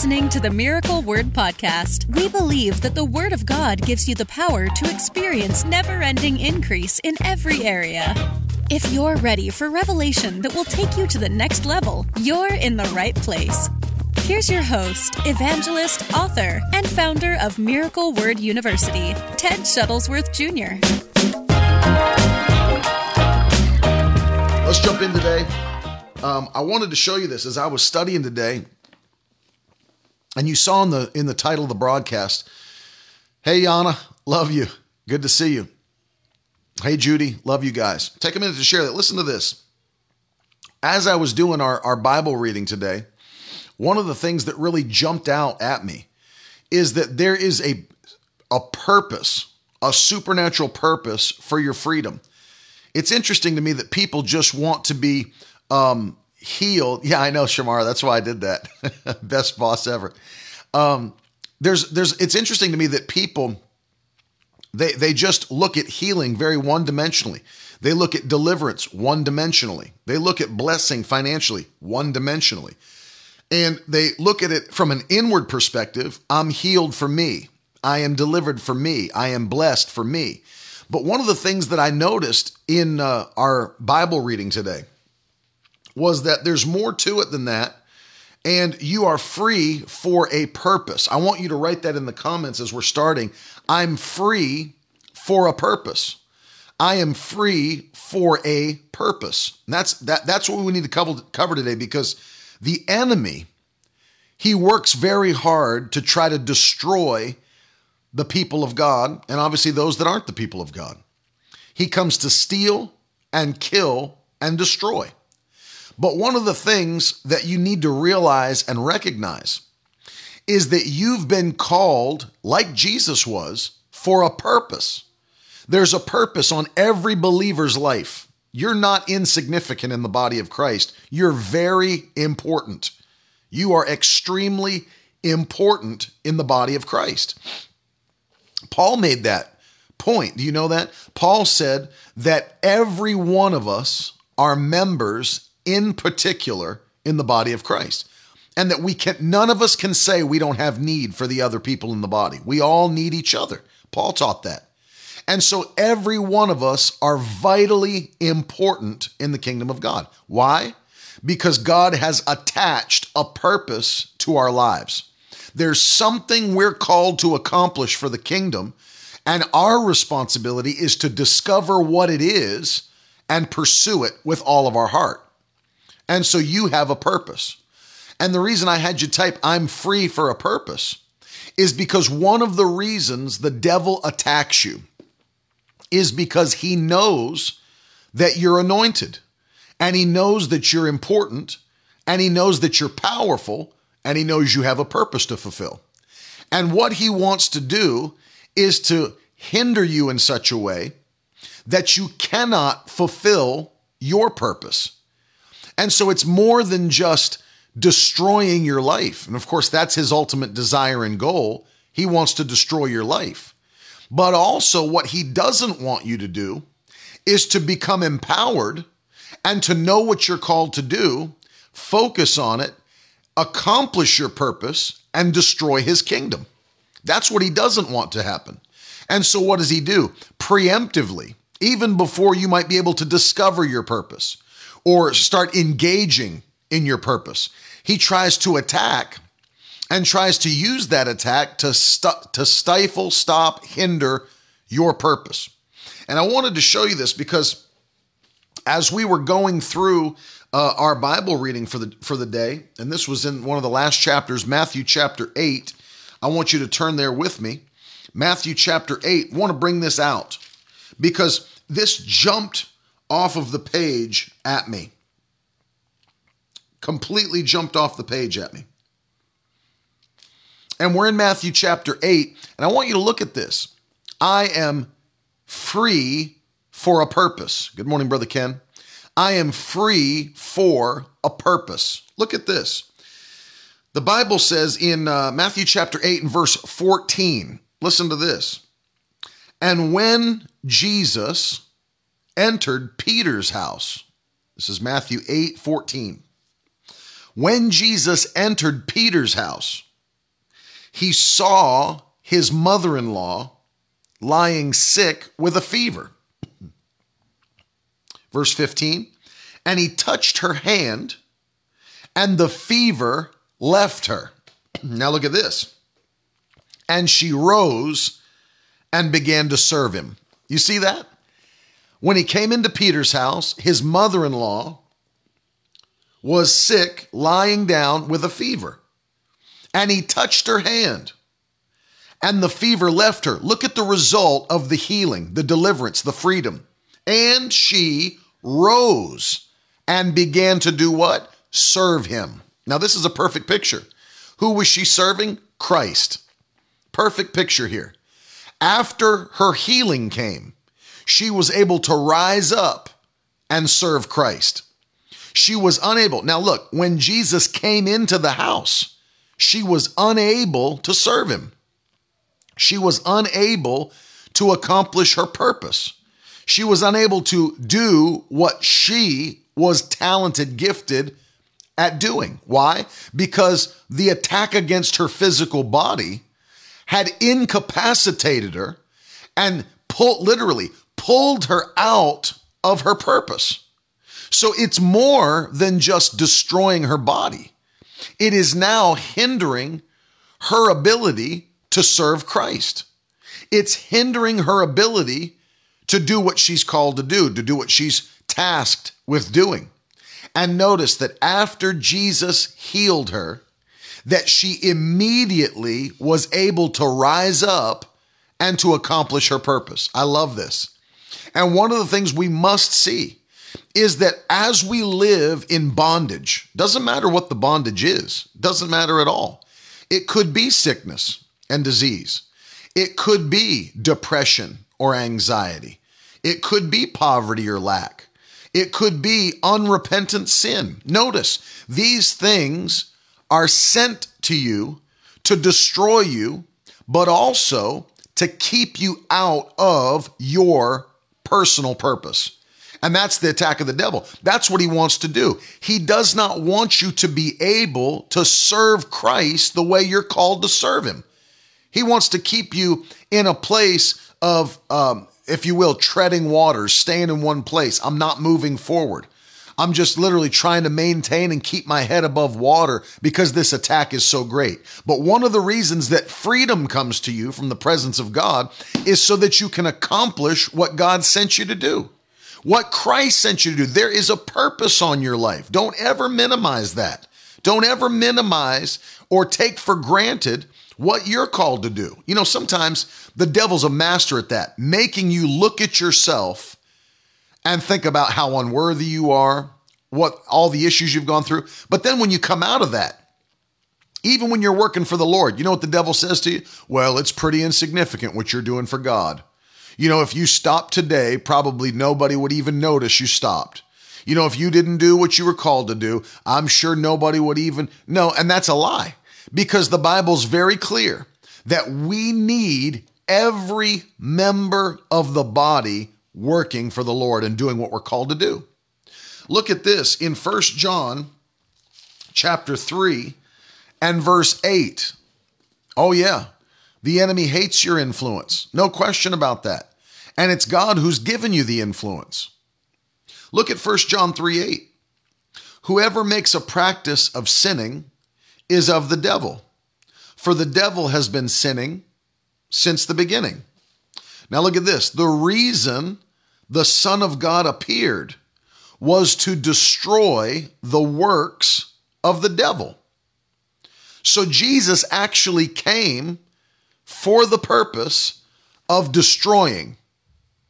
listening to the Miracle Word Podcast. We believe that the Word of God gives you the power to experience never ending increase in every area. If you're ready for revelation that will take you to the next level, you're in the right place. Here's your host, evangelist, author, and founder of Miracle Word University, Ted Shuttlesworth Jr. Let's jump in today. Um, I wanted to show you this as I was studying today, and you saw in the in the title of the broadcast. Hey Yana, love you. Good to see you. Hey Judy, love you guys. Take a minute to share that. Listen to this. As I was doing our, our Bible reading today, one of the things that really jumped out at me is that there is a a purpose, a supernatural purpose for your freedom. It's interesting to me that people just want to be um, healed. Yeah, I know, Shamar. That's why I did that. Best boss ever. Um, there's, there's. It's interesting to me that people they they just look at healing very one dimensionally. They look at deliverance one dimensionally. They look at blessing financially one dimensionally. And they look at it from an inward perspective. I'm healed for me. I am delivered for me. I am blessed for me. But one of the things that I noticed in uh, our Bible reading today was that there's more to it than that. And you are free for a purpose. I want you to write that in the comments as we're starting. I'm free for a purpose. I am free for a purpose. And that's that that's what we need to cover, cover today because the enemy he works very hard to try to destroy the people of God and obviously those that aren't the people of God. He comes to steal and kill and destroy. But one of the things that you need to realize and recognize is that you've been called, like Jesus was, for a purpose. There's a purpose on every believer's life. You're not insignificant in the body of Christ. You're very important. You are extremely important in the body of Christ. Paul made that point. Do you know that? Paul said that every one of us are members in particular in the body of Christ. And that we can none of us can say we don't have need for the other people in the body. We all need each other. Paul taught that. And so every one of us are vitally important in the kingdom of God. Why? Because God has attached a purpose to our lives. There's something we're called to accomplish for the kingdom, and our responsibility is to discover what it is and pursue it with all of our heart. And so you have a purpose. And the reason I had you type, I'm free for a purpose, is because one of the reasons the devil attacks you is because he knows that you're anointed and he knows that you're important and he knows that you're powerful and he knows you have a purpose to fulfill. And what he wants to do is to hinder you in such a way that you cannot fulfill your purpose. And so it's more than just destroying your life. And of course, that's his ultimate desire and goal. He wants to destroy your life. But also, what he doesn't want you to do is to become empowered and to know what you're called to do, focus on it, accomplish your purpose, and destroy his kingdom. That's what he doesn't want to happen. And so, what does he do? Preemptively, even before you might be able to discover your purpose, or start engaging in your purpose. He tries to attack and tries to use that attack to, st- to stifle, stop, hinder your purpose. And I wanted to show you this because as we were going through uh, our Bible reading for the for the day, and this was in one of the last chapters, Matthew chapter eight. I want you to turn there with me. Matthew chapter eight. Want to bring this out because this jumped off of the page at me. Completely jumped off the page at me. And we're in Matthew chapter 8, and I want you to look at this. I am free for a purpose. Good morning, Brother Ken. I am free for a purpose. Look at this. The Bible says in uh, Matthew chapter 8 and verse 14, listen to this. And when Jesus entered Peter's house. This is Matthew 8 14. When Jesus entered Peter's house, he saw his mother in law lying sick with a fever. Verse 15, and he touched her hand, and the fever left her. Now look at this. And she rose and began to serve him. You see that? When he came into Peter's house, his mother in law was sick, lying down with a fever. And he touched her hand, and the fever left her. Look at the result of the healing, the deliverance, the freedom. And she rose and began to do what? Serve him. Now, this is a perfect picture. Who was she serving? Christ. Perfect picture here. After her healing came, she was able to rise up and serve Christ. She was unable. Now, look, when Jesus came into the house, she was unable to serve him. She was unable to accomplish her purpose. She was unable to do what she was talented, gifted at doing. Why? Because the attack against her physical body had incapacitated her and pulled literally pulled her out of her purpose. So it's more than just destroying her body. It is now hindering her ability to serve Christ. It's hindering her ability to do what she's called to do, to do what she's tasked with doing. And notice that after Jesus healed her, that she immediately was able to rise up and to accomplish her purpose. I love this. And one of the things we must see is that as we live in bondage, doesn't matter what the bondage is, doesn't matter at all. It could be sickness and disease. It could be depression or anxiety. It could be poverty or lack. It could be unrepentant sin. Notice these things are sent to you to destroy you, but also to keep you out of your personal purpose. And that's the attack of the devil. That's what he wants to do. He does not want you to be able to serve Christ the way you're called to serve him. He wants to keep you in a place of um, if you will, treading waters, staying in one place. I'm not moving forward. I'm just literally trying to maintain and keep my head above water because this attack is so great. But one of the reasons that freedom comes to you from the presence of God is so that you can accomplish what God sent you to do, what Christ sent you to do. There is a purpose on your life. Don't ever minimize that. Don't ever minimize or take for granted what you're called to do. You know, sometimes the devil's a master at that, making you look at yourself and think about how unworthy you are, what all the issues you've gone through. But then when you come out of that, even when you're working for the Lord, you know what the devil says to you? Well, it's pretty insignificant what you're doing for God. You know, if you stopped today, probably nobody would even notice you stopped. You know, if you didn't do what you were called to do, I'm sure nobody would even know. And that's a lie because the Bible's very clear that we need every member of the body working for the Lord and doing what we're called to do. Look at this in First John chapter 3 and verse 8. Oh yeah, the enemy hates your influence. No question about that. And it's God who's given you the influence. Look at First John 3 8. Whoever makes a practice of sinning is of the devil. For the devil has been sinning since the beginning. Now look at this. The reason the Son of God appeared was to destroy the works of the devil. So Jesus actually came for the purpose of destroying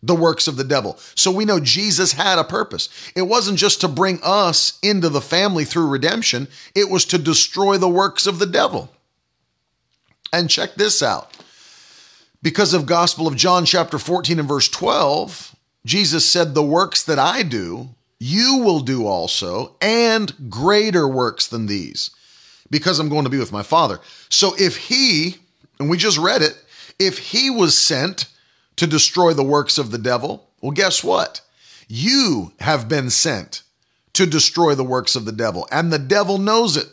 the works of the devil. So we know Jesus had a purpose. It wasn't just to bring us into the family through redemption, it was to destroy the works of the devil. And check this out. Because of Gospel of John chapter 14 and verse 12, Jesus said, "The works that I do, you will do also, and greater works than these, because I'm going to be with my Father." So if he, and we just read it, if he was sent to destroy the works of the devil? Well, guess what? You have been sent to destroy the works of the devil, and the devil knows it.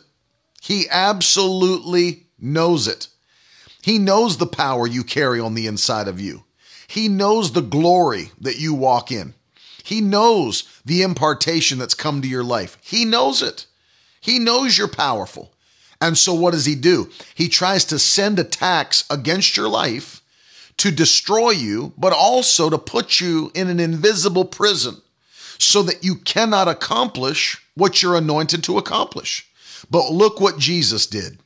He absolutely knows it. He knows the power you carry on the inside of you. He knows the glory that you walk in. He knows the impartation that's come to your life. He knows it. He knows you're powerful. And so what does he do? He tries to send attacks against your life to destroy you, but also to put you in an invisible prison so that you cannot accomplish what you're anointed to accomplish. But look what Jesus did.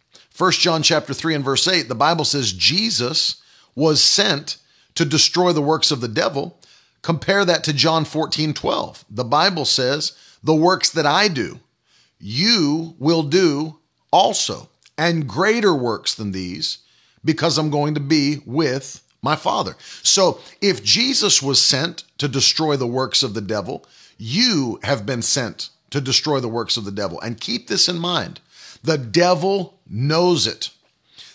1 John chapter 3 and verse 8, the Bible says Jesus was sent to destroy the works of the devil. Compare that to John 14, 12. The Bible says, The works that I do, you will do also, and greater works than these, because I'm going to be with my Father. So if Jesus was sent to destroy the works of the devil, you have been sent to destroy the works of the devil. And keep this in mind the devil knows it.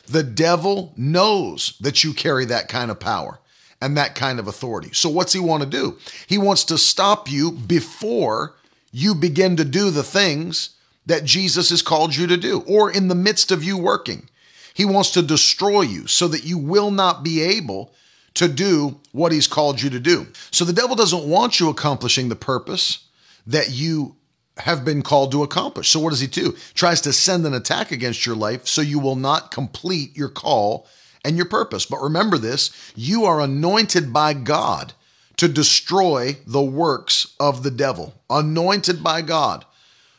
The devil knows that you carry that kind of power and that kind of authority. So, what's he want to do? He wants to stop you before you begin to do the things that Jesus has called you to do, or in the midst of you working. He wants to destroy you so that you will not be able to do what he's called you to do. So, the devil doesn't want you accomplishing the purpose that you have been called to accomplish. So, what does he do? Tries to send an attack against your life so you will not complete your call and your purpose. But remember this you are anointed by God to destroy the works of the devil, anointed by God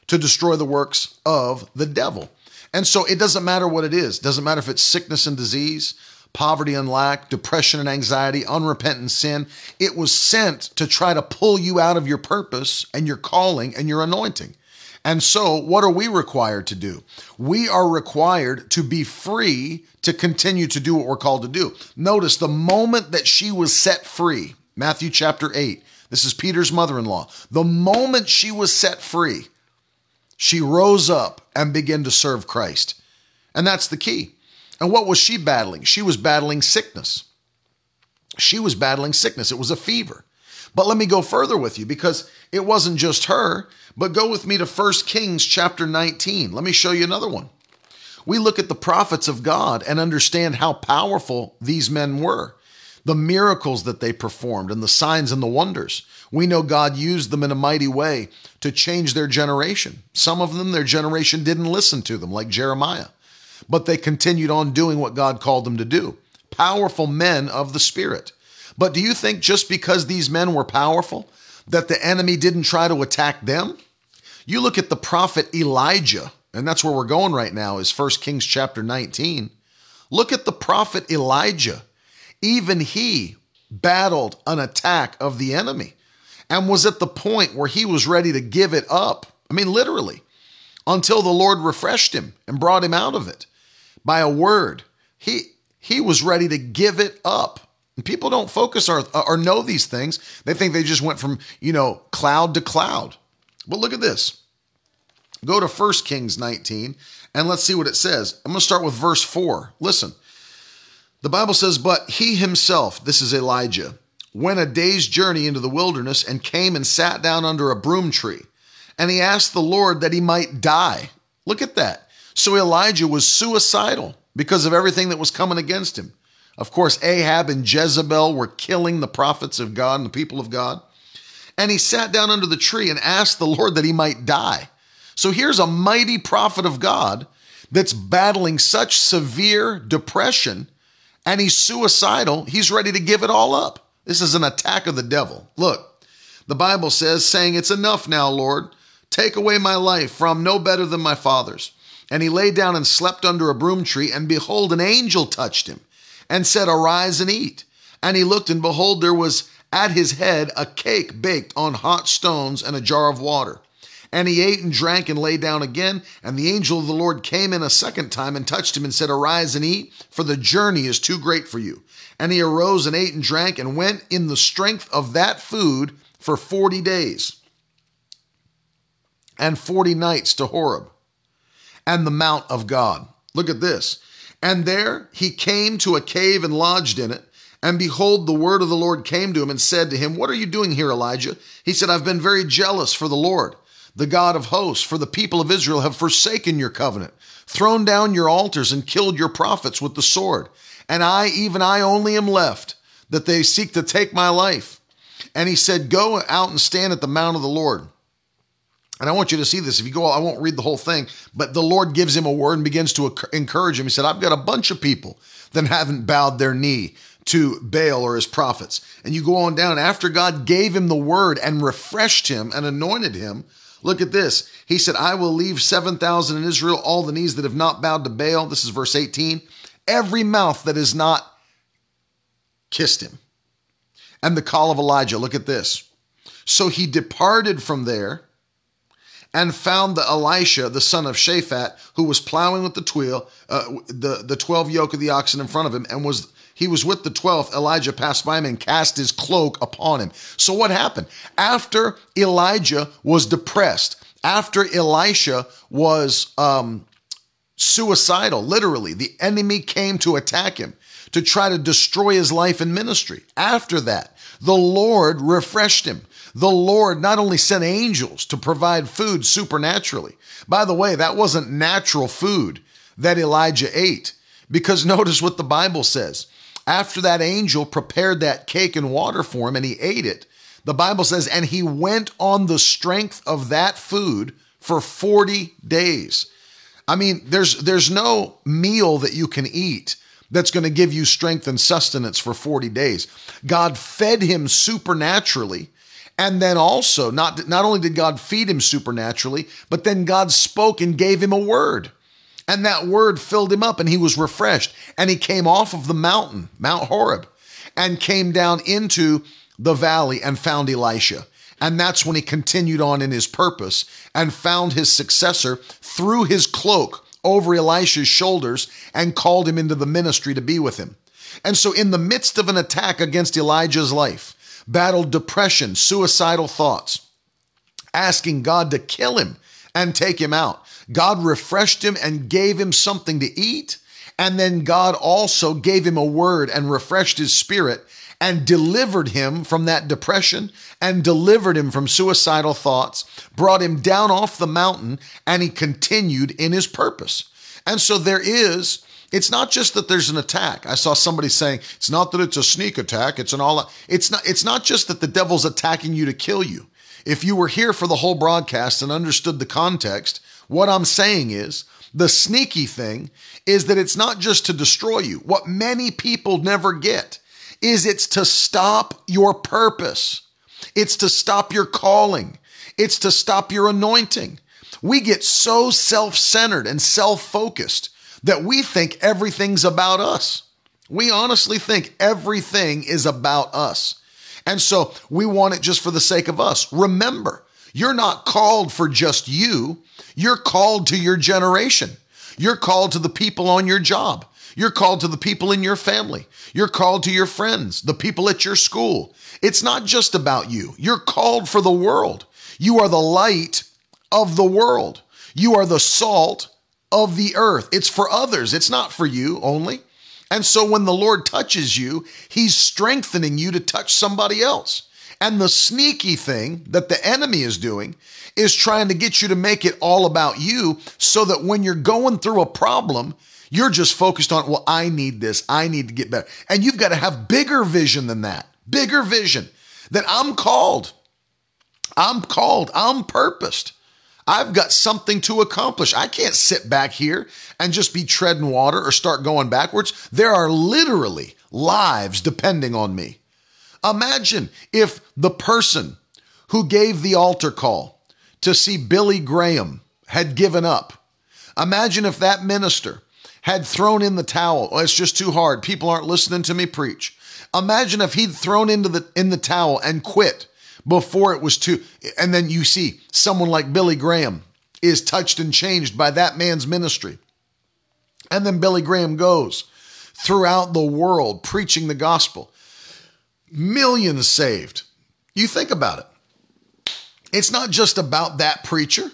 to destroy the works of the devil. And so it doesn't matter what it is. Doesn't matter if it's sickness and disease, poverty and lack, depression and anxiety, unrepentant sin. It was sent to try to pull you out of your purpose and your calling and your anointing. And so, what are we required to do? We are required to be free to continue to do what we're called to do. Notice the moment that she was set free, Matthew chapter 8, this is Peter's mother in law. The moment she was set free, she rose up and began to serve Christ. And that's the key. And what was she battling? She was battling sickness. She was battling sickness. It was a fever. But let me go further with you because it wasn't just her, but go with me to 1 Kings chapter 19. Let me show you another one. We look at the prophets of God and understand how powerful these men were, the miracles that they performed, and the signs and the wonders. We know God used them in a mighty way to change their generation. Some of them, their generation didn't listen to them, like Jeremiah, but they continued on doing what God called them to do. Powerful men of the Spirit. But do you think just because these men were powerful, that the enemy didn't try to attack them? You look at the prophet Elijah, and that's where we're going right now, is 1 Kings chapter 19. Look at the prophet Elijah. Even he battled an attack of the enemy and was at the point where he was ready to give it up. I mean, literally, until the Lord refreshed him and brought him out of it by a word. He, he was ready to give it up. And people don't focus or, or know these things. They think they just went from, you know, cloud to cloud. But look at this. Go to 1 Kings 19 and let's see what it says. I'm going to start with verse 4. Listen. The Bible says, But he himself, this is Elijah, went a day's journey into the wilderness and came and sat down under a broom tree. And he asked the Lord that he might die. Look at that. So Elijah was suicidal because of everything that was coming against him. Of course, Ahab and Jezebel were killing the prophets of God and the people of God. And he sat down under the tree and asked the Lord that he might die. So here's a mighty prophet of God that's battling such severe depression and he's suicidal. He's ready to give it all up. This is an attack of the devil. Look, the Bible says, saying, It's enough now, Lord. Take away my life, for I'm no better than my father's. And he lay down and slept under a broom tree, and behold, an angel touched him and said, Arise and eat. And he looked, and behold, there was at his head a cake baked on hot stones and a jar of water. And he ate and drank and lay down again. And the angel of the Lord came in a second time and touched him and said, Arise and eat, for the journey is too great for you. And he arose and ate and drank and went in the strength of that food for 40 days and 40 nights to Horeb and the Mount of God. Look at this. And there he came to a cave and lodged in it. And behold, the word of the Lord came to him and said to him, What are you doing here, Elijah? He said, I've been very jealous for the Lord, the God of hosts, for the people of Israel have forsaken your covenant, thrown down your altars, and killed your prophets with the sword. and I, even I only am left, that they seek to take my life. And he said, Go out and stand at the mount of the Lord. And I want you to see this. If you go, I won't read the whole thing, but the Lord gives him a word and begins to encourage him. He said, I've got a bunch of people that haven't bowed their knee to Baal or his prophets. And you go on down after God gave him the word and refreshed him and anointed him. Look at this. He said, I will leave 7,000 in Israel, all the knees that have not bowed to Baal. This is verse 18. Every mouth that has not kissed him. And the call of Elijah. Look at this. So he departed from there and found the Elisha, the son of Shaphat, who was plowing with the tweel, uh, the, the 12 yoke of the oxen in front of him, and was he was with the 12th. Elijah passed by him and cast his cloak upon him. So what happened? After Elijah was depressed, after Elisha was um, suicidal, literally, the enemy came to attack him to try to destroy his life and ministry. After that, the Lord refreshed him. The Lord not only sent angels to provide food supernaturally. By the way, that wasn't natural food that Elijah ate, because notice what the Bible says. After that angel prepared that cake and water for him and he ate it, the Bible says, and he went on the strength of that food for 40 days. I mean, there's there's no meal that you can eat that's going to give you strength and sustenance for 40 days. God fed him supernaturally and then also, not, not only did God feed him supernaturally, but then God spoke and gave him a word. And that word filled him up and he was refreshed. And he came off of the mountain, Mount Horeb, and came down into the valley and found Elisha. And that's when he continued on in his purpose and found his successor, threw his cloak over Elisha's shoulders, and called him into the ministry to be with him. And so, in the midst of an attack against Elijah's life, battled depression, suicidal thoughts, asking God to kill him and take him out. God refreshed him and gave him something to eat. And then God also gave him a word and refreshed his spirit and delivered him from that depression and delivered him from suicidal thoughts, brought him down off the mountain, and he continued in his purpose. And so there is it's not just that there's an attack. I saw somebody saying it's not that it's a sneak attack, it's an all it's not it's not just that the devil's attacking you to kill you. If you were here for the whole broadcast and understood the context, what I'm saying is the sneaky thing is that it's not just to destroy you. What many people never get is it's to stop your purpose. It's to stop your calling. It's to stop your anointing. We get so self centered and self focused that we think everything's about us. We honestly think everything is about us. And so we want it just for the sake of us. Remember, you're not called for just you, you're called to your generation. You're called to the people on your job. You're called to the people in your family. You're called to your friends, the people at your school. It's not just about you. You're called for the world. You are the light of the world. You are the salt of the earth. It's for others, it's not for you only. And so when the Lord touches you, He's strengthening you to touch somebody else. And the sneaky thing that the enemy is doing is trying to get you to make it all about you so that when you're going through a problem, you're just focused on, well, I need this, I need to get better. And you've got to have bigger vision than that, bigger vision that I'm called. I'm called, I'm purposed. I've got something to accomplish. I can't sit back here and just be treading water or start going backwards. There are literally lives depending on me. Imagine if the person who gave the altar call to see Billy Graham had given up. Imagine if that minister had thrown in the towel. Oh, it's just too hard. People aren't listening to me preach. Imagine if he'd thrown into the in the towel and quit before it was too. And then you see someone like Billy Graham is touched and changed by that man's ministry. And then Billy Graham goes throughout the world preaching the gospel. Millions saved. You think about it. It's not just about that preacher.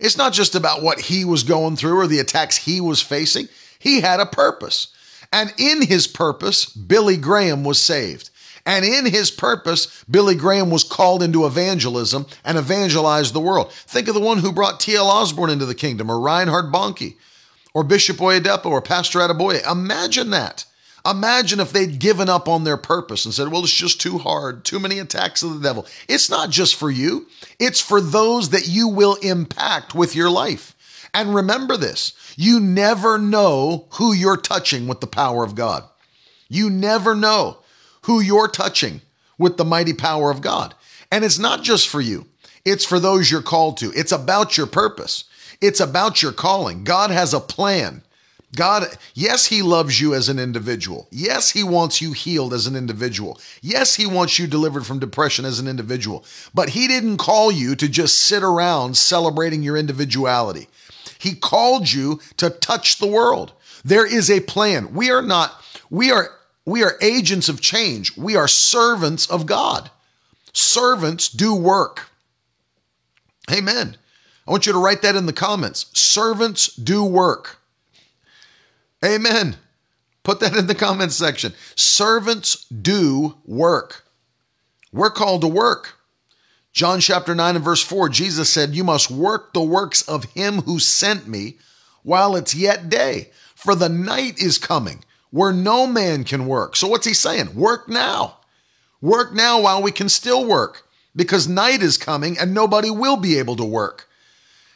It's not just about what he was going through or the attacks he was facing. He had a purpose. And in his purpose, Billy Graham was saved. And in his purpose, Billy Graham was called into evangelism and evangelized the world. Think of the one who brought T.L. Osborn into the kingdom, or Reinhard Bonnke, or Bishop Oyedepo, or Pastor Adeboye. Imagine that. Imagine if they'd given up on their purpose and said, well, it's just too hard, too many attacks of the devil. It's not just for you, it's for those that you will impact with your life. And remember this you never know who you're touching with the power of God. You never know who you're touching with the mighty power of God. And it's not just for you, it's for those you're called to. It's about your purpose, it's about your calling. God has a plan. God, yes, He loves you as an individual. Yes, He wants you healed as an individual. Yes, He wants you delivered from depression as an individual. But He didn't call you to just sit around celebrating your individuality. He called you to touch the world. There is a plan. We are not, we are, we are agents of change. We are servants of God. Servants do work. Amen. I want you to write that in the comments. Servants do work. Amen. Put that in the comments section. Servants do work. We're called to work. John chapter 9 and verse 4, Jesus said, You must work the works of him who sent me while it's yet day, for the night is coming where no man can work. So what's he saying? Work now. Work now while we can still work, because night is coming and nobody will be able to work.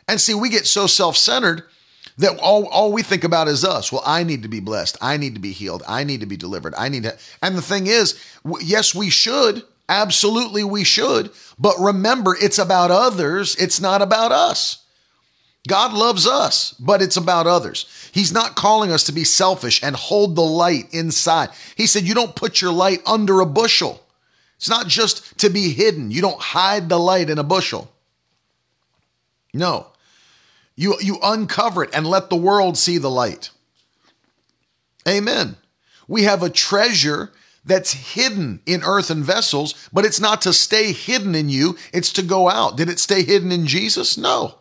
And see, we get so self centered that all, all we think about is us. Well, I need to be blessed. I need to be healed. I need to be delivered. I need to. And the thing is, yes, we should. Absolutely, we should. But remember, it's about others, it's not about us. God loves us, but it's about others. He's not calling us to be selfish and hold the light inside. He said, You don't put your light under a bushel. It's not just to be hidden. You don't hide the light in a bushel. No. You, you uncover it and let the world see the light. Amen. We have a treasure that's hidden in earthen vessels, but it's not to stay hidden in you, it's to go out. Did it stay hidden in Jesus? No.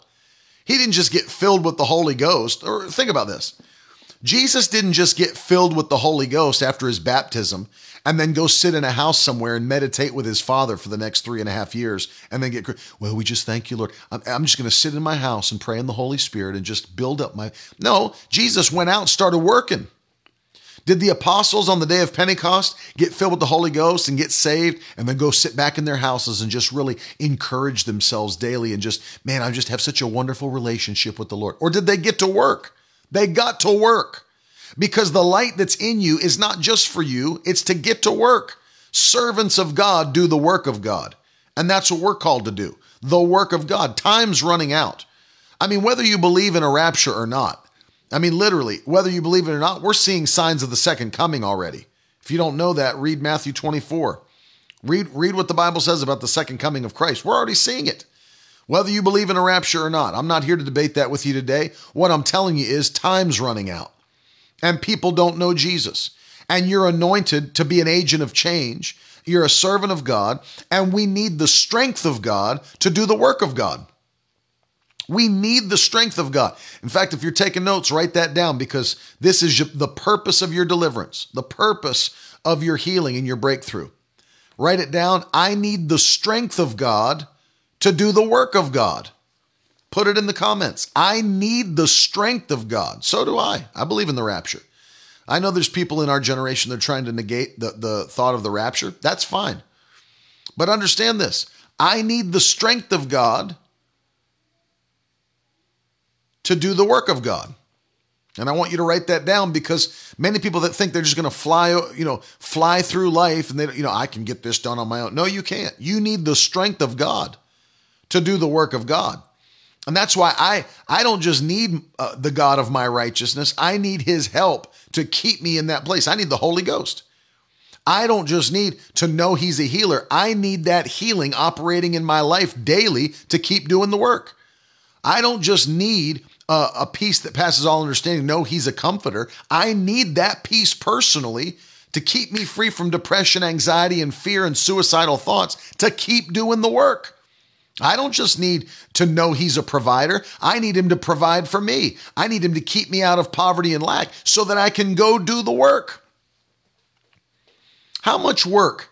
He didn't just get filled with the Holy Ghost. Or think about this Jesus didn't just get filled with the Holy Ghost after his baptism and then go sit in a house somewhere and meditate with his father for the next three and a half years and then get, well, we just thank you, Lord. I'm, just going to sit in my house and pray in the Holy Spirit and just build up my. No, Jesus went out and started working. Did the apostles on the day of Pentecost get filled with the Holy Ghost and get saved and then go sit back in their houses and just really encourage themselves daily and just, man, I just have such a wonderful relationship with the Lord? Or did they get to work? They got to work because the light that's in you is not just for you, it's to get to work. Servants of God do the work of God. And that's what we're called to do the work of God. Time's running out. I mean, whether you believe in a rapture or not, I mean, literally, whether you believe it or not, we're seeing signs of the second coming already. If you don't know that, read Matthew 24. Read, read what the Bible says about the second coming of Christ. We're already seeing it. Whether you believe in a rapture or not, I'm not here to debate that with you today. What I'm telling you is time's running out and people don't know Jesus. And you're anointed to be an agent of change. You're a servant of God, and we need the strength of God to do the work of God. We need the strength of God. In fact, if you're taking notes, write that down because this is the purpose of your deliverance, the purpose of your healing and your breakthrough. Write it down. I need the strength of God to do the work of God. Put it in the comments. I need the strength of God. So do I. I believe in the rapture. I know there's people in our generation that are trying to negate the, the thought of the rapture. That's fine. But understand this I need the strength of God to do the work of God. And I want you to write that down because many people that think they're just going to fly, you know, fly through life and they, you know, I can get this done on my own. No, you can't. You need the strength of God to do the work of God. And that's why I I don't just need uh, the God of my righteousness. I need his help to keep me in that place. I need the Holy Ghost. I don't just need to know he's a healer. I need that healing operating in my life daily to keep doing the work. I don't just need a, a peace that passes all understanding. No, he's a comforter. I need that peace personally to keep me free from depression, anxiety, and fear and suicidal thoughts to keep doing the work. I don't just need to know he's a provider. I need him to provide for me. I need him to keep me out of poverty and lack so that I can go do the work. How much work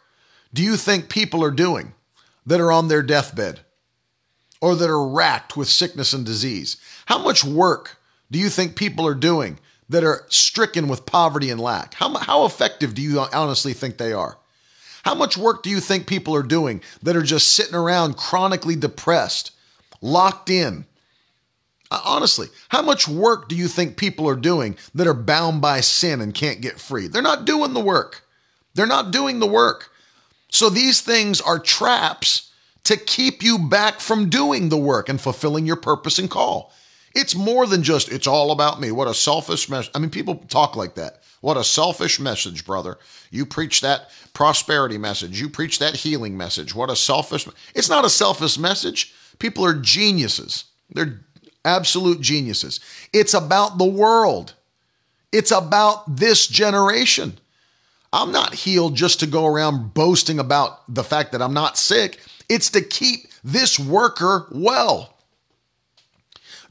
do you think people are doing that are on their deathbed or that are racked with sickness and disease? How much work do you think people are doing that are stricken with poverty and lack? How, how effective do you honestly think they are? How much work do you think people are doing that are just sitting around chronically depressed, locked in? Uh, honestly, how much work do you think people are doing that are bound by sin and can't get free? They're not doing the work. They're not doing the work. So these things are traps to keep you back from doing the work and fulfilling your purpose and call. It's more than just, it's all about me. What a selfish message. I mean, people talk like that. What a selfish message, brother. You preach that prosperity message. You preach that healing message. What a selfish. It's not a selfish message. People are geniuses. They're absolute geniuses. It's about the world. It's about this generation. I'm not healed just to go around boasting about the fact that I'm not sick. It's to keep this worker well.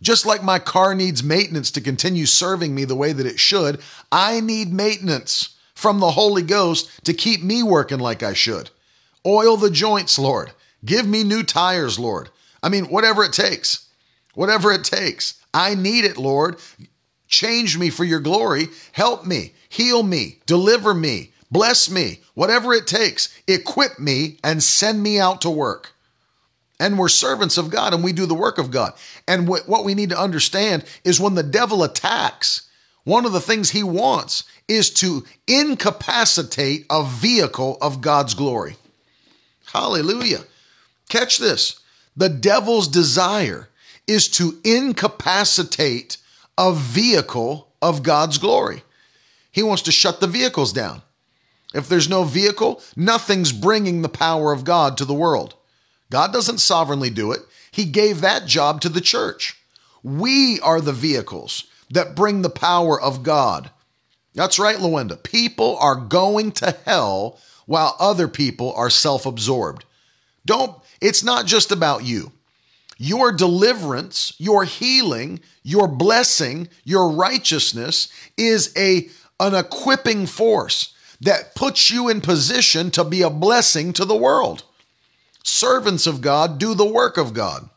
Just like my car needs maintenance to continue serving me the way that it should, I need maintenance from the Holy Ghost to keep me working like I should. Oil the joints, Lord. Give me new tires, Lord. I mean, whatever it takes. Whatever it takes. I need it, Lord. Change me for your glory. Help me. Heal me. Deliver me. Bless me. Whatever it takes. Equip me and send me out to work and we're servants of God and we do the work of God. And what we need to understand is when the devil attacks, one of the things he wants is to incapacitate a vehicle of God's glory. Hallelujah. Catch this. The devil's desire is to incapacitate a vehicle of God's glory. He wants to shut the vehicles down. If there's no vehicle, nothing's bringing the power of God to the world. God doesn't sovereignly do it. He gave that job to the church. We are the vehicles that bring the power of God. That's right, Luenda. People are going to hell while other people are self absorbed. Don't, it's not just about you. Your deliverance, your healing, your blessing, your righteousness is a, an equipping force that puts you in position to be a blessing to the world servants of God do the work of God.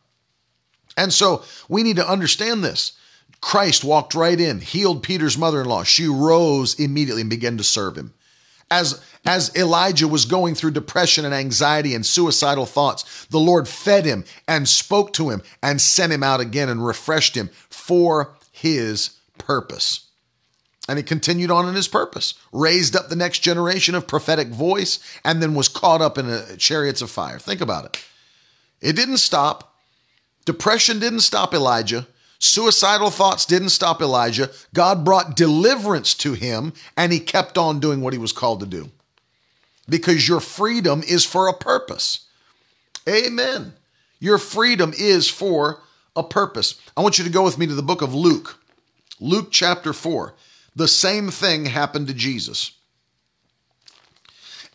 And so we need to understand this. Christ walked right in, healed Peter's mother in law. She rose immediately and began to serve him. As, as Elijah was going through depression and anxiety and suicidal thoughts, the Lord fed him and spoke to him and sent him out again and refreshed him for his purpose. And he continued on in his purpose, raised up the next generation of prophetic voice, and then was caught up in a chariots of fire. Think about it. It didn't stop. Depression didn't stop Elijah. Suicidal thoughts didn't stop Elijah. God brought deliverance to him, and he kept on doing what he was called to do. Because your freedom is for a purpose. Amen. Your freedom is for a purpose. I want you to go with me to the book of Luke, Luke chapter 4. The same thing happened to Jesus.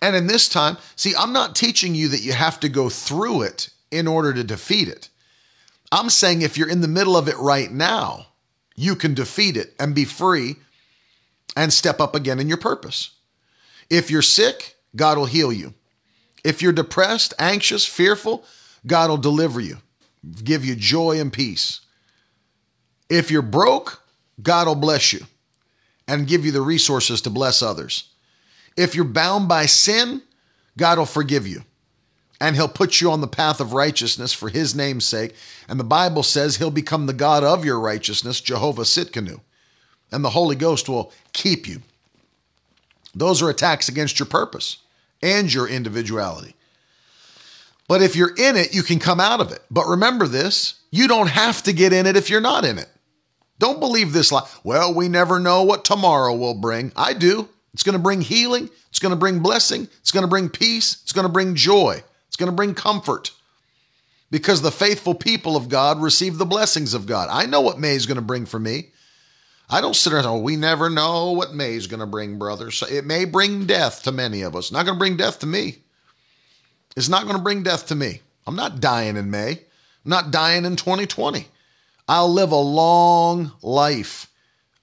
And in this time, see, I'm not teaching you that you have to go through it in order to defeat it. I'm saying if you're in the middle of it right now, you can defeat it and be free and step up again in your purpose. If you're sick, God will heal you. If you're depressed, anxious, fearful, God will deliver you, give you joy and peace. If you're broke, God will bless you and give you the resources to bless others. If you're bound by sin, God will forgive you and he'll put you on the path of righteousness for his name's sake. And the Bible says he'll become the God of your righteousness, Jehovah Tsidkenu, and the Holy Ghost will keep you. Those are attacks against your purpose and your individuality. But if you're in it, you can come out of it. But remember this you don't have to get in it if you're not in it. Don't believe this lie. Well, we never know what tomorrow will bring. I do. It's going to bring healing. It's going to bring blessing. It's going to bring peace. It's going to bring joy. It's going to bring comfort. Because the faithful people of God receive the blessings of God. I know what May is going to bring for me. I don't sit there and oh, we never know what May is going to bring, brother. So it may bring death to many of us. Not going to bring death to me. It's not going to bring death to me. I'm not dying in May. I'm not dying in 2020. I'll live a long life.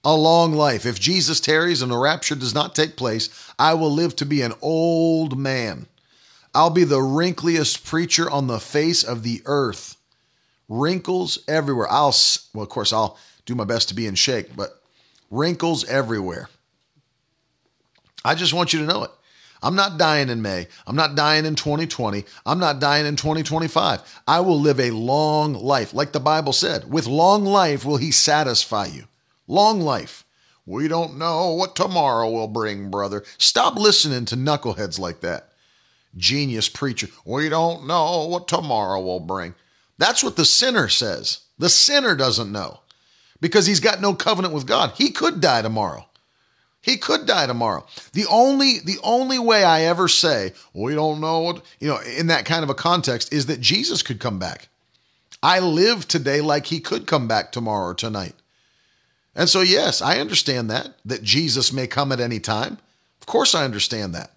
A long life. If Jesus tarries and the rapture does not take place, I will live to be an old man. I'll be the wrinkliest preacher on the face of the earth. Wrinkles everywhere. I'll, well, of course, I'll do my best to be in shape, but wrinkles everywhere. I just want you to know it. I'm not dying in May. I'm not dying in 2020. I'm not dying in 2025. I will live a long life. Like the Bible said, with long life will he satisfy you. Long life. We don't know what tomorrow will bring, brother. Stop listening to knuckleheads like that. Genius preacher. We don't know what tomorrow will bring. That's what the sinner says. The sinner doesn't know because he's got no covenant with God. He could die tomorrow. He could die tomorrow. The only the only way I ever say we don't know what you know in that kind of a context is that Jesus could come back. I live today like he could come back tomorrow or tonight. And so yes, I understand that that Jesus may come at any time. Of course I understand that.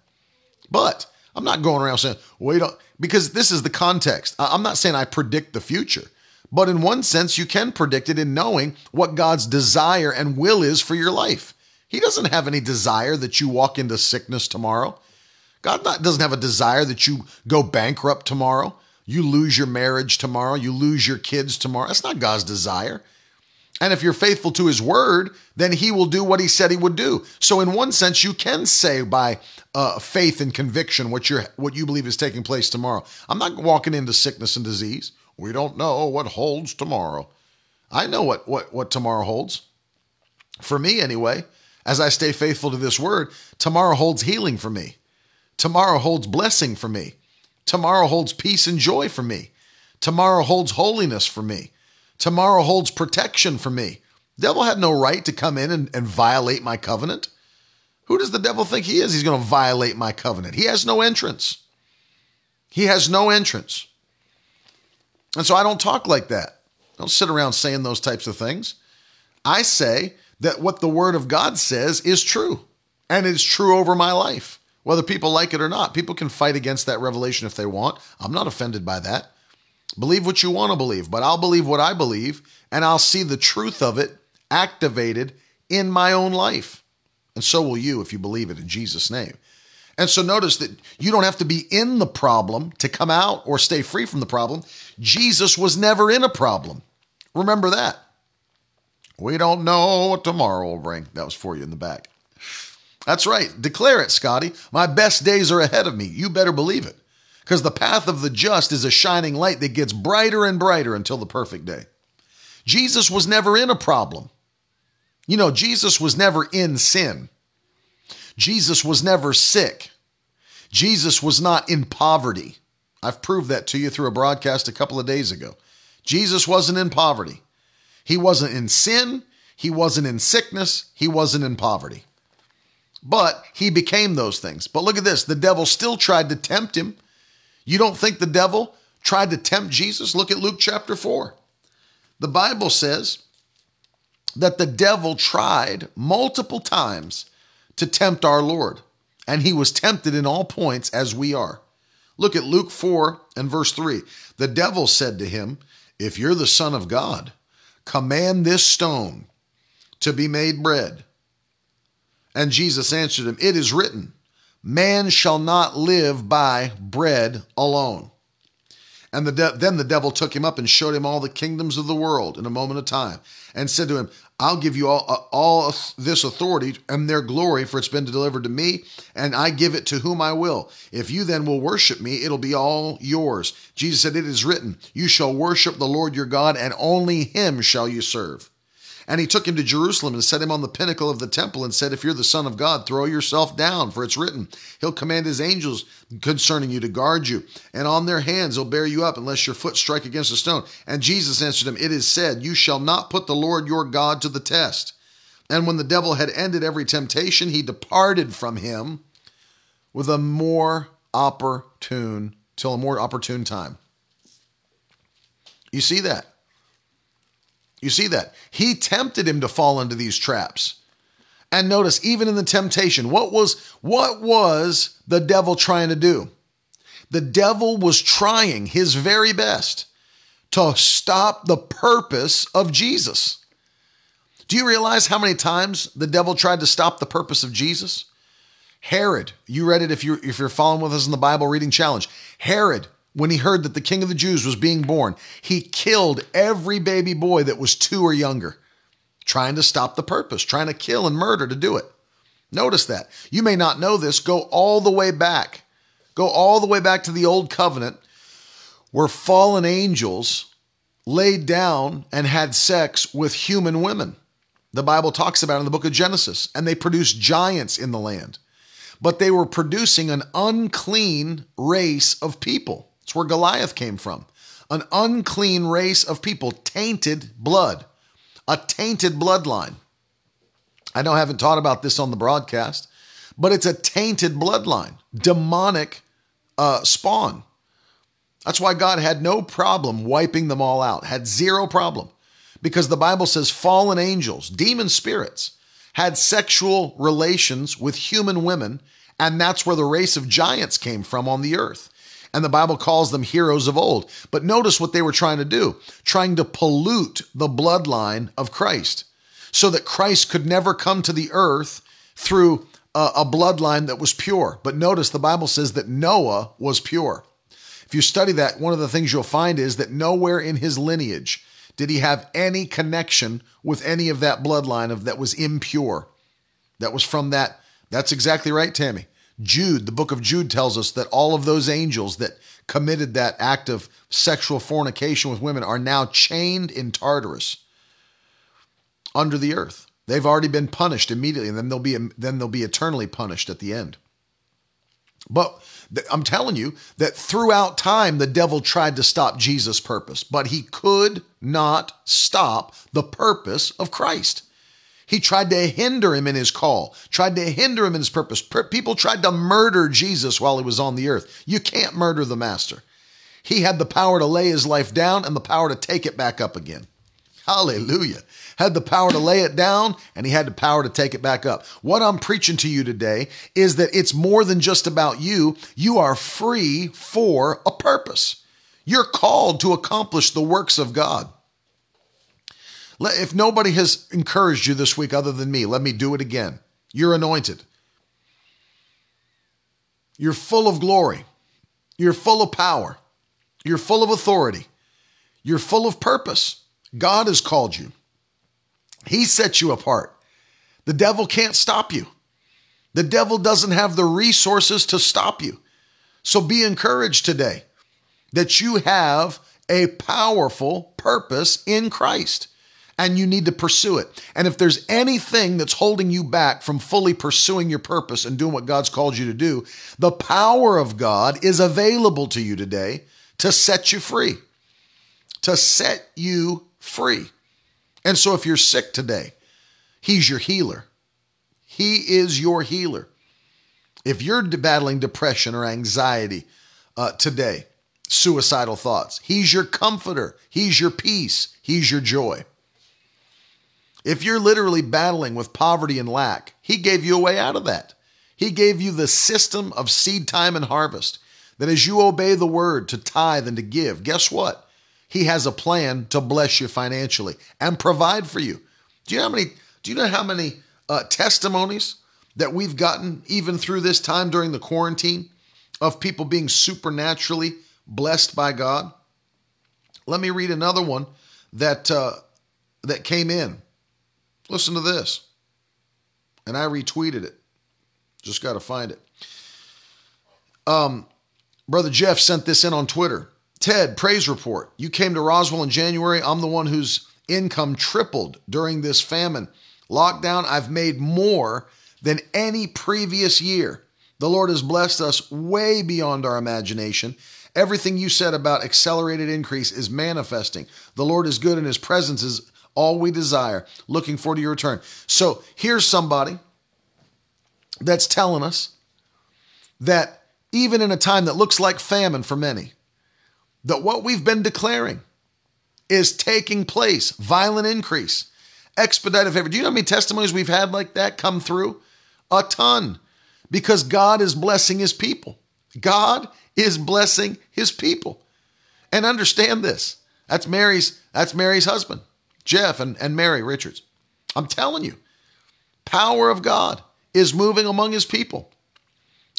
But I'm not going around saying, "Wait, because this is the context. I'm not saying I predict the future. But in one sense, you can predict it in knowing what God's desire and will is for your life. He doesn't have any desire that you walk into sickness tomorrow. God not, doesn't have a desire that you go bankrupt tomorrow. You lose your marriage tomorrow. You lose your kids tomorrow. That's not God's desire. And if you're faithful to his word, then he will do what he said he would do. So in one sense, you can say by uh, faith and conviction what you what you believe is taking place tomorrow. I'm not walking into sickness and disease. We don't know what holds tomorrow. I know what what what tomorrow holds. For me anyway, as I stay faithful to this word, tomorrow holds healing for me. Tomorrow holds blessing for me. Tomorrow holds peace and joy for me. Tomorrow holds holiness for me. Tomorrow holds protection for me. devil had no right to come in and, and violate my covenant. Who does the devil think he is? He's going to violate my covenant. He has no entrance. He has no entrance. And so I don't talk like that. I don't sit around saying those types of things. I say that what the Word of God says is true, and it's true over my life, whether people like it or not. People can fight against that revelation if they want. I'm not offended by that. Believe what you want to believe, but I'll believe what I believe, and I'll see the truth of it activated in my own life. And so will you if you believe it in Jesus' name. And so notice that you don't have to be in the problem to come out or stay free from the problem. Jesus was never in a problem. Remember that. We don't know what tomorrow will bring. That was for you in the back. That's right. Declare it, Scotty. My best days are ahead of me. You better believe it. Because the path of the just is a shining light that gets brighter and brighter until the perfect day. Jesus was never in a problem. You know, Jesus was never in sin. Jesus was never sick. Jesus was not in poverty. I've proved that to you through a broadcast a couple of days ago. Jesus wasn't in poverty. He wasn't in sin, he wasn't in sickness, he wasn't in poverty. But he became those things. But look at this the devil still tried to tempt him. You don't think the devil tried to tempt Jesus? Look at Luke chapter 4. The Bible says that the devil tried multiple times to tempt our Lord, and he was tempted in all points as we are. Look at Luke 4 and verse 3. The devil said to him, If you're the Son of God, Command this stone to be made bread. And Jesus answered him, It is written, Man shall not live by bread alone. And the de- then the devil took him up and showed him all the kingdoms of the world in a moment of time, and said to him, I'll give you all, uh, all this authority and their glory, for it's been delivered to me, and I give it to whom I will. If you then will worship me, it'll be all yours. Jesus said, It is written, You shall worship the Lord your God, and only him shall you serve. And he took him to Jerusalem and set him on the pinnacle of the temple and said, If you're the Son of God, throw yourself down, for it's written, He'll command His angels concerning you to guard you, and on their hands they'll bear you up, unless your foot strike against a stone. And Jesus answered him, It is said, You shall not put the Lord your God to the test. And when the devil had ended every temptation, he departed from him with a more opportune, till a more opportune time. You see that? You see that? He tempted him to fall into these traps. And notice, even in the temptation, what was what was the devil trying to do? The devil was trying his very best to stop the purpose of Jesus. Do you realize how many times the devil tried to stop the purpose of Jesus? Herod, you read it if you if you're following with us in the Bible reading challenge. Herod when he heard that the king of the Jews was being born, he killed every baby boy that was two or younger. trying to stop the purpose, trying to kill and murder to do it. Notice that. You may not know this. Go all the way back. Go all the way back to the old covenant where fallen angels laid down and had sex with human women. The Bible talks about in the book of Genesis, and they produced giants in the land. But they were producing an unclean race of people. That's where Goliath came from. An unclean race of people, tainted blood, a tainted bloodline. I know I haven't taught about this on the broadcast, but it's a tainted bloodline, demonic uh, spawn. That's why God had no problem wiping them all out, had zero problem. Because the Bible says fallen angels, demon spirits, had sexual relations with human women, and that's where the race of giants came from on the earth. And the Bible calls them heroes of old. But notice what they were trying to do trying to pollute the bloodline of Christ so that Christ could never come to the earth through a, a bloodline that was pure. But notice the Bible says that Noah was pure. If you study that, one of the things you'll find is that nowhere in his lineage did he have any connection with any of that bloodline of that was impure. That was from that. That's exactly right, Tammy. Jude, the book of Jude tells us that all of those angels that committed that act of sexual fornication with women are now chained in Tartarus under the earth. They've already been punished immediately, and then they'll be then they'll be eternally punished at the end. But I'm telling you that throughout time, the devil tried to stop Jesus' purpose, but he could not stop the purpose of Christ. He tried to hinder him in his call, tried to hinder him in his purpose. People tried to murder Jesus while he was on the earth. You can't murder the master. He had the power to lay his life down and the power to take it back up again. Hallelujah had the power to lay it down and he had the power to take it back up. What I'm preaching to you today is that it's more than just about you. You are free for a purpose. You're called to accomplish the works of God. If nobody has encouraged you this week other than me, let me do it again. You're anointed. You're full of glory. You're full of power. You're full of authority. You're full of purpose. God has called you. He set you apart. The devil can't stop you. The devil doesn't have the resources to stop you. So be encouraged today that you have a powerful purpose in Christ and you need to pursue it. And if there's anything that's holding you back from fully pursuing your purpose and doing what God's called you to do, the power of God is available to you today to set you free. To set you free. And so if you're sick today, He's your healer. He is your healer. If you're battling depression or anxiety uh, today, suicidal thoughts, He's your comforter. He's your peace. He's your joy. If you're literally battling with poverty and lack, He gave you a way out of that. He gave you the system of seed time and harvest. That as you obey the word to tithe and to give, guess what? He has a plan to bless you financially and provide for you. Do you know how many? Do you know how many uh, testimonies that we've gotten even through this time during the quarantine of people being supernaturally blessed by God? Let me read another one that uh, that came in. Listen to this, and I retweeted it. Just got to find it. Um, brother Jeff sent this in on Twitter. Ted, praise report. You came to Roswell in January. I'm the one whose income tripled during this famine. Lockdown, I've made more than any previous year. The Lord has blessed us way beyond our imagination. Everything you said about accelerated increase is manifesting. The Lord is good and his presence is all we desire. Looking forward to your return. So here's somebody that's telling us that even in a time that looks like famine for many, that what we've been declaring is taking place, violent increase, expedited favor. Do you know how many testimonies we've had like that come through? A ton. Because God is blessing his people. God is blessing his people. And understand this. That's Mary's, that's Mary's husband, Jeff and, and Mary Richards. I'm telling you, power of God is moving among his people.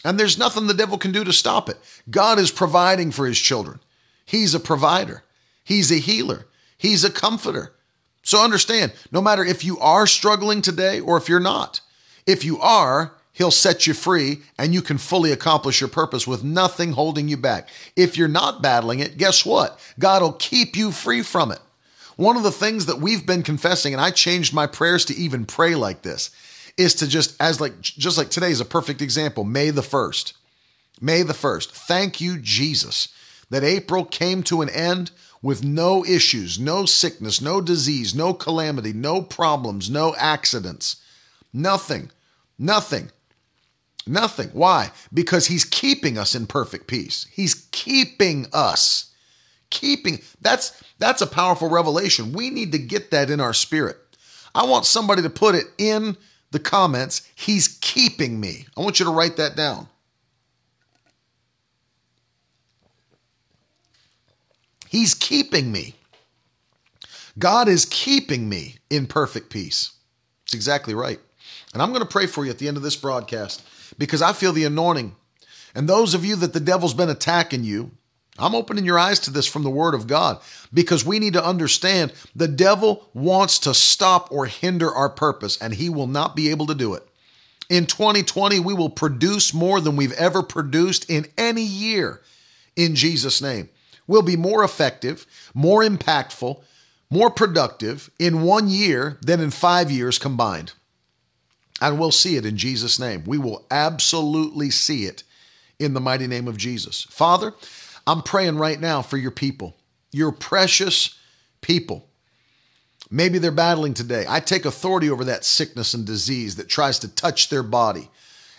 And there's nothing the devil can do to stop it. God is providing for his children. He's a provider, He's a healer, He's a comforter. So understand, no matter if you are struggling today or if you're not, if you are, He'll set you free and you can fully accomplish your purpose with nothing holding you back. If you're not battling it, guess what? God will keep you free from it. One of the things that we've been confessing, and I changed my prayers to even pray like this, is to just as like just like today is a perfect example. May the 1st. May the 1st. Thank you, Jesus, that April came to an end with no issues, no sickness, no disease, no calamity, no problems, no accidents. Nothing. Nothing. Nothing. Why? Because he's keeping us in perfect peace. He's keeping us. Keeping. That's that's a powerful revelation. We need to get that in our spirit. I want somebody to put it in the comments. He's keeping me. I want you to write that down. He's keeping me. God is keeping me in perfect peace. It's exactly right. And I'm going to pray for you at the end of this broadcast because I feel the anointing. And those of you that the devil's been attacking you, I'm opening your eyes to this from the word of God because we need to understand the devil wants to stop or hinder our purpose and he will not be able to do it. In 2020, we will produce more than we've ever produced in any year in Jesus' name. We'll be more effective, more impactful, more productive in one year than in five years combined. And we'll see it in Jesus' name. We will absolutely see it in the mighty name of Jesus. Father, I'm praying right now for your people, your precious people. Maybe they're battling today. I take authority over that sickness and disease that tries to touch their body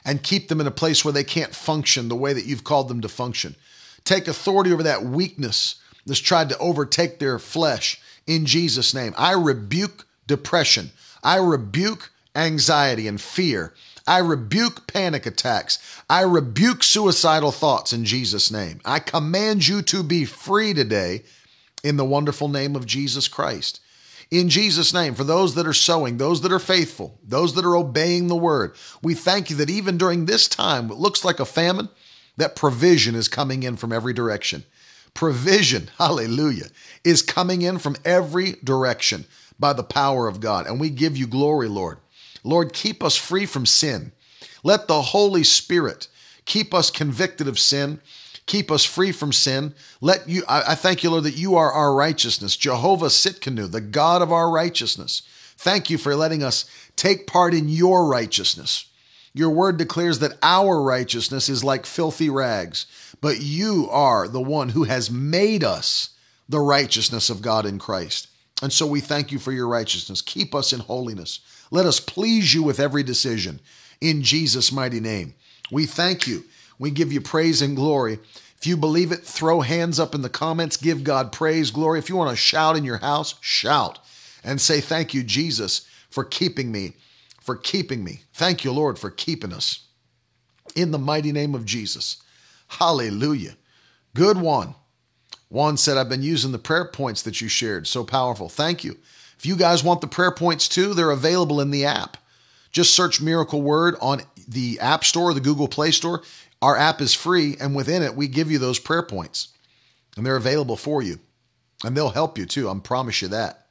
and keep them in a place where they can't function the way that you've called them to function. Take authority over that weakness that's tried to overtake their flesh in Jesus' name. I rebuke depression. I rebuke anxiety and fear. I rebuke panic attacks. I rebuke suicidal thoughts in Jesus' name. I command you to be free today in the wonderful name of Jesus Christ. In Jesus' name, for those that are sowing, those that are faithful, those that are obeying the word, we thank you that even during this time, what looks like a famine, that provision is coming in from every direction. Provision, hallelujah, is coming in from every direction by the power of God. And we give you glory, Lord. Lord, keep us free from sin. Let the Holy Spirit keep us convicted of sin, keep us free from sin. Let you I, I thank you, Lord, that you are our righteousness, Jehovah Tsidkenu, the God of our righteousness. Thank you for letting us take part in your righteousness. Your word declares that our righteousness is like filthy rags, but you are the one who has made us the righteousness of God in Christ. And so we thank you for your righteousness. Keep us in holiness. Let us please you with every decision in Jesus' mighty name. We thank you. We give you praise and glory. If you believe it, throw hands up in the comments. Give God praise, glory. If you want to shout in your house, shout and say, Thank you, Jesus, for keeping me, for keeping me. Thank you, Lord, for keeping us. In the mighty name of Jesus. Hallelujah. Good one. Juan said, I've been using the prayer points that you shared. So powerful. Thank you. If you guys want the prayer points too, they're available in the app. Just search Miracle Word on the App Store, the Google Play Store. Our app is free, and within it, we give you those prayer points, and they're available for you. And they'll help you too. I promise you that.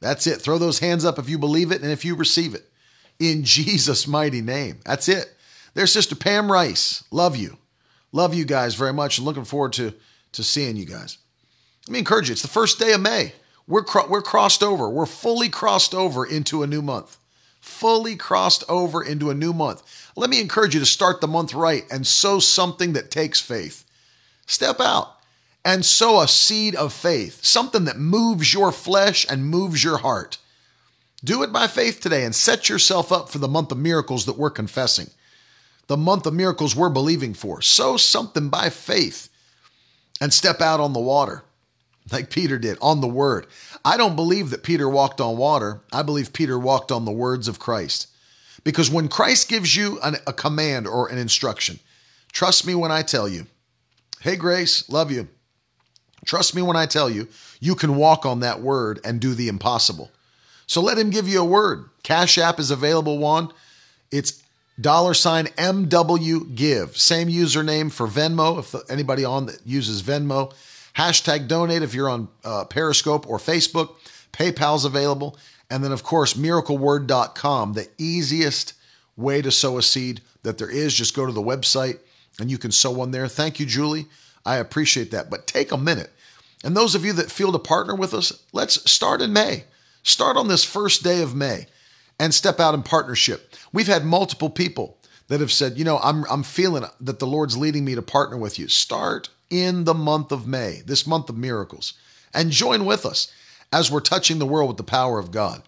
That's it. Throw those hands up if you believe it and if you receive it. In Jesus' mighty name. That's it. There's Sister Pam Rice. Love you. Love you guys very much and looking forward to, to seeing you guys. Let me encourage you. It's the first day of May. We're, cro- we're crossed over. We're fully crossed over into a new month. Fully crossed over into a new month. Let me encourage you to start the month right and sow something that takes faith. Step out and sow a seed of faith, something that moves your flesh and moves your heart. Do it by faith today and set yourself up for the month of miracles that we're confessing, the month of miracles we're believing for. Sow something by faith and step out on the water like Peter did on the word. I don't believe that Peter walked on water. I believe Peter walked on the words of Christ. Because when Christ gives you an, a command or an instruction, trust me when I tell you, hey, Grace, love you. Trust me when I tell you, you can walk on that word and do the impossible. So let him give you a word. Cash App is available, one. It's dollar sign MW Give. Same username for Venmo. If anybody on that uses Venmo, Hashtag donate if you're on uh, Periscope or Facebook. PayPal's available. And then, of course, miracleword.com, the easiest way to sow a seed that there is. Just go to the website and you can sow one there. Thank you, Julie. I appreciate that. But take a minute. And those of you that feel to partner with us, let's start in May. Start on this first day of May and step out in partnership. We've had multiple people that have said, you know, I'm, I'm feeling that the Lord's leading me to partner with you. Start in the month of May, this month of miracles, and join with us as we're touching the world with the power of God.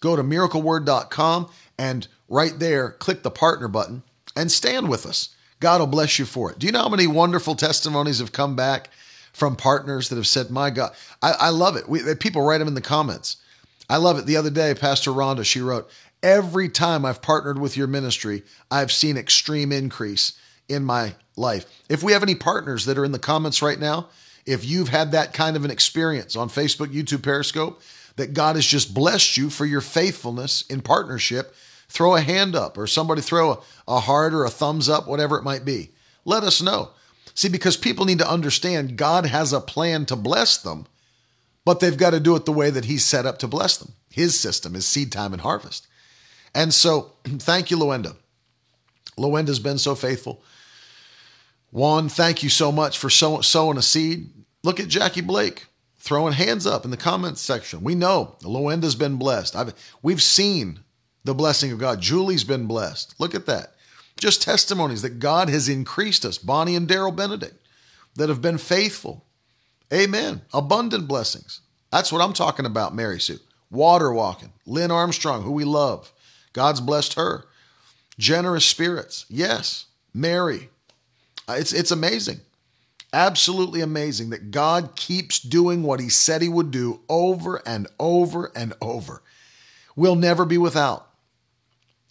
Go to miracleword.com and right there, click the partner button and stand with us. God will bless you for it. Do you know how many wonderful testimonies have come back from partners that have said, My God, I, I love it. We, people write them in the comments. I love it. The other day, Pastor Rhonda, she wrote, Every time I've partnered with your ministry, I've seen extreme increase in my life. If we have any partners that are in the comments right now, if you've had that kind of an experience on Facebook, YouTube, Periscope, that God has just blessed you for your faithfulness in partnership, throw a hand up or somebody throw a, a heart or a thumbs up, whatever it might be. Let us know. See, because people need to understand God has a plan to bless them, but they've got to do it the way that He's set up to bless them. His system is seed time and harvest. And so, thank you, Loenda. Loenda's been so faithful. Juan, thank you so much for sow- sowing a seed. Look at Jackie Blake throwing hands up in the comments section. We know Loenda's been blessed. I've, we've seen the blessing of God. Julie's been blessed. Look at that. Just testimonies that God has increased us. Bonnie and Daryl Benedict that have been faithful. Amen. Abundant blessings. That's what I'm talking about, Mary Sue. Water walking. Lynn Armstrong, who we love. God's blessed her. Generous spirits. Yes. Mary. It's, it's amazing. Absolutely amazing that God keeps doing what he said he would do over and over and over. We'll never be without.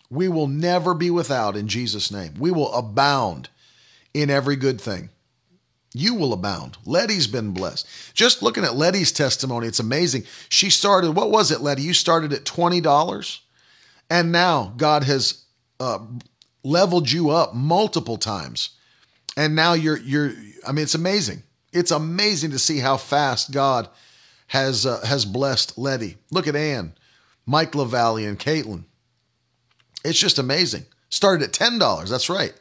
We will never be without in Jesus' name. We will abound in every good thing. You will abound. Letty's been blessed. Just looking at Letty's testimony, it's amazing. She started, what was it, Letty? You started at $20, and now God has uh, leveled you up multiple times. And now you're, you're, I mean, it's amazing. It's amazing to see how fast God has, uh, has blessed Letty. Look at Ann, Mike LaValle, and Caitlin. It's just amazing. Started at $10, that's right.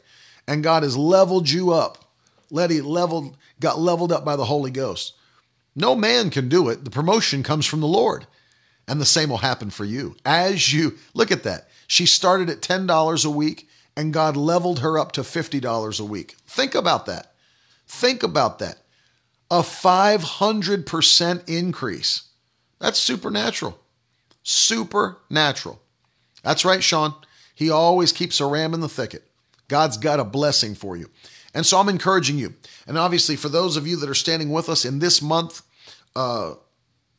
And God has leveled you up. Letty leveled, got leveled up by the Holy Ghost. No man can do it. The promotion comes from the Lord. And the same will happen for you. As you look at that, she started at $10 a week and God leveled her up to $50 a week. Think about that. Think about that. A 500% increase. That's supernatural. Supernatural. That's right, Sean. He always keeps a ram in the thicket. God's got a blessing for you. And so I'm encouraging you. And obviously, for those of you that are standing with us in this month, uh,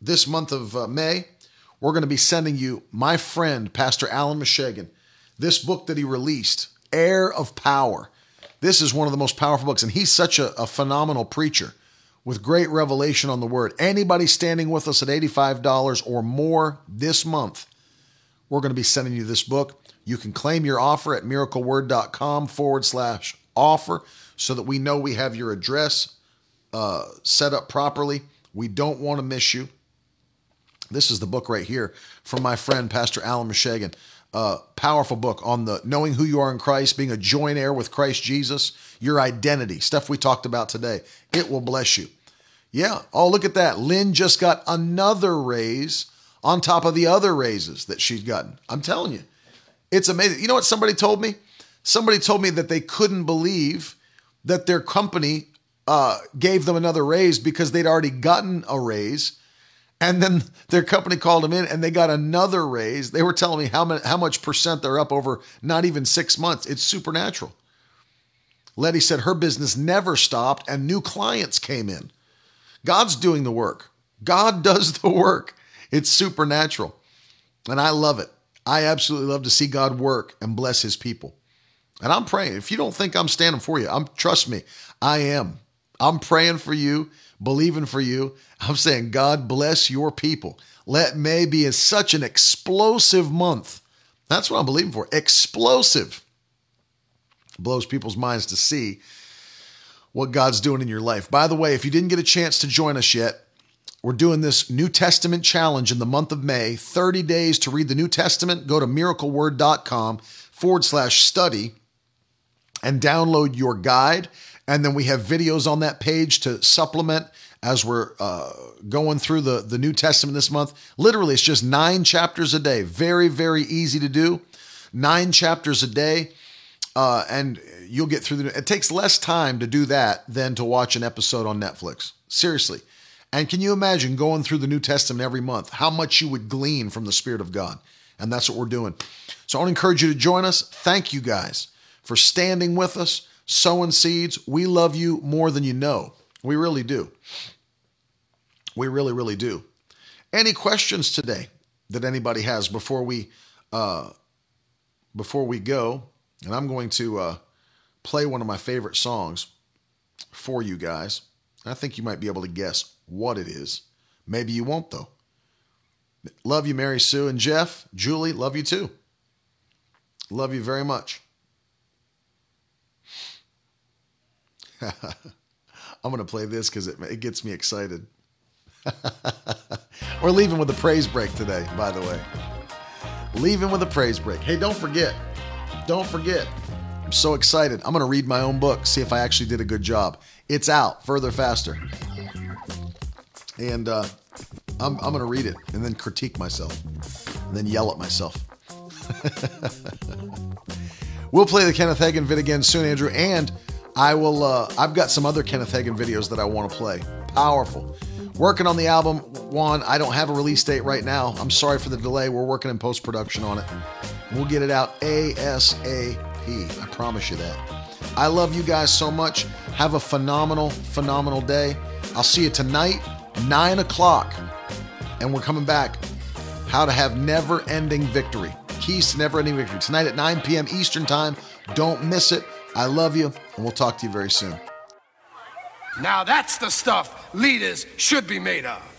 this month of uh, May, we're going to be sending you my friend, Pastor Alan Meshegan, this book that he released, Heir of Power. This is one of the most powerful books, and he's such a, a phenomenal preacher with great revelation on the word. Anybody standing with us at $85 or more this month, we're going to be sending you this book. You can claim your offer at miracleword.com forward slash offer so that we know we have your address uh, set up properly. We don't want to miss you. This is the book right here from my friend, Pastor Alan Meshegan. Uh, powerful book on the knowing who you are in Christ, being a joint heir with Christ Jesus, your identity, stuff we talked about today. It will bless you. Yeah. Oh, look at that. Lynn just got another raise on top of the other raises that she's gotten. I'm telling you, it's amazing. You know what somebody told me? Somebody told me that they couldn't believe that their company uh, gave them another raise because they'd already gotten a raise. And then their company called them in and they got another raise. They were telling me how, many, how much percent they're up over not even six months. It's supernatural. Letty said her business never stopped and new clients came in. God's doing the work. God does the work. It's supernatural. And I love it. I absolutely love to see God work and bless his people. And I'm praying. If you don't think I'm standing for you, I'm trust me, I am. I'm praying for you, believing for you. I'm saying, God bless your people. Let May be such an explosive month. That's what I'm believing for. Explosive. Blows people's minds to see what God's doing in your life. By the way, if you didn't get a chance to join us yet, we're doing this New Testament challenge in the month of May 30 days to read the New Testament. Go to miracleword.com forward slash study and download your guide. And then we have videos on that page to supplement as we're uh, going through the, the New Testament this month. Literally, it's just nine chapters a day. Very, very easy to do. Nine chapters a day. Uh, and you'll get through the. It takes less time to do that than to watch an episode on Netflix. Seriously. And can you imagine going through the New Testament every month? How much you would glean from the Spirit of God. And that's what we're doing. So I want to encourage you to join us. Thank you guys for standing with us, sowing seeds. We love you more than you know. We really do. We really, really do. Any questions today that anybody has before we uh, before we go? And I'm going to uh, play one of my favorite songs for you guys. I think you might be able to guess what it is. Maybe you won't though. Love you, Mary Sue and Jeff, Julie. Love you too. Love you very much. I'm going to play this because it, it gets me excited. We're leaving with a praise break today, by the way. Leaving with a praise break. Hey, don't forget, don't forget. I'm so excited. I'm going to read my own book, see if I actually did a good job. It's out, further, faster. And uh, I'm, I'm going to read it and then critique myself and then yell at myself. we'll play the Kenneth Hagin vid again soon, Andrew. And I will, uh, I've got some other Kenneth Hagin videos that I want to play. Powerful. Working on the album, Juan. I don't have a release date right now. I'm sorry for the delay. We're working in post production on it. We'll get it out ASAP. I promise you that. I love you guys so much. Have a phenomenal, phenomenal day. I'll see you tonight, 9 o'clock. And we're coming back. How to have never ending victory. Keys to never ending victory. Tonight at 9 p.m. Eastern Time. Don't miss it. I love you, and we'll talk to you very soon. Now that's the stuff leaders should be made of.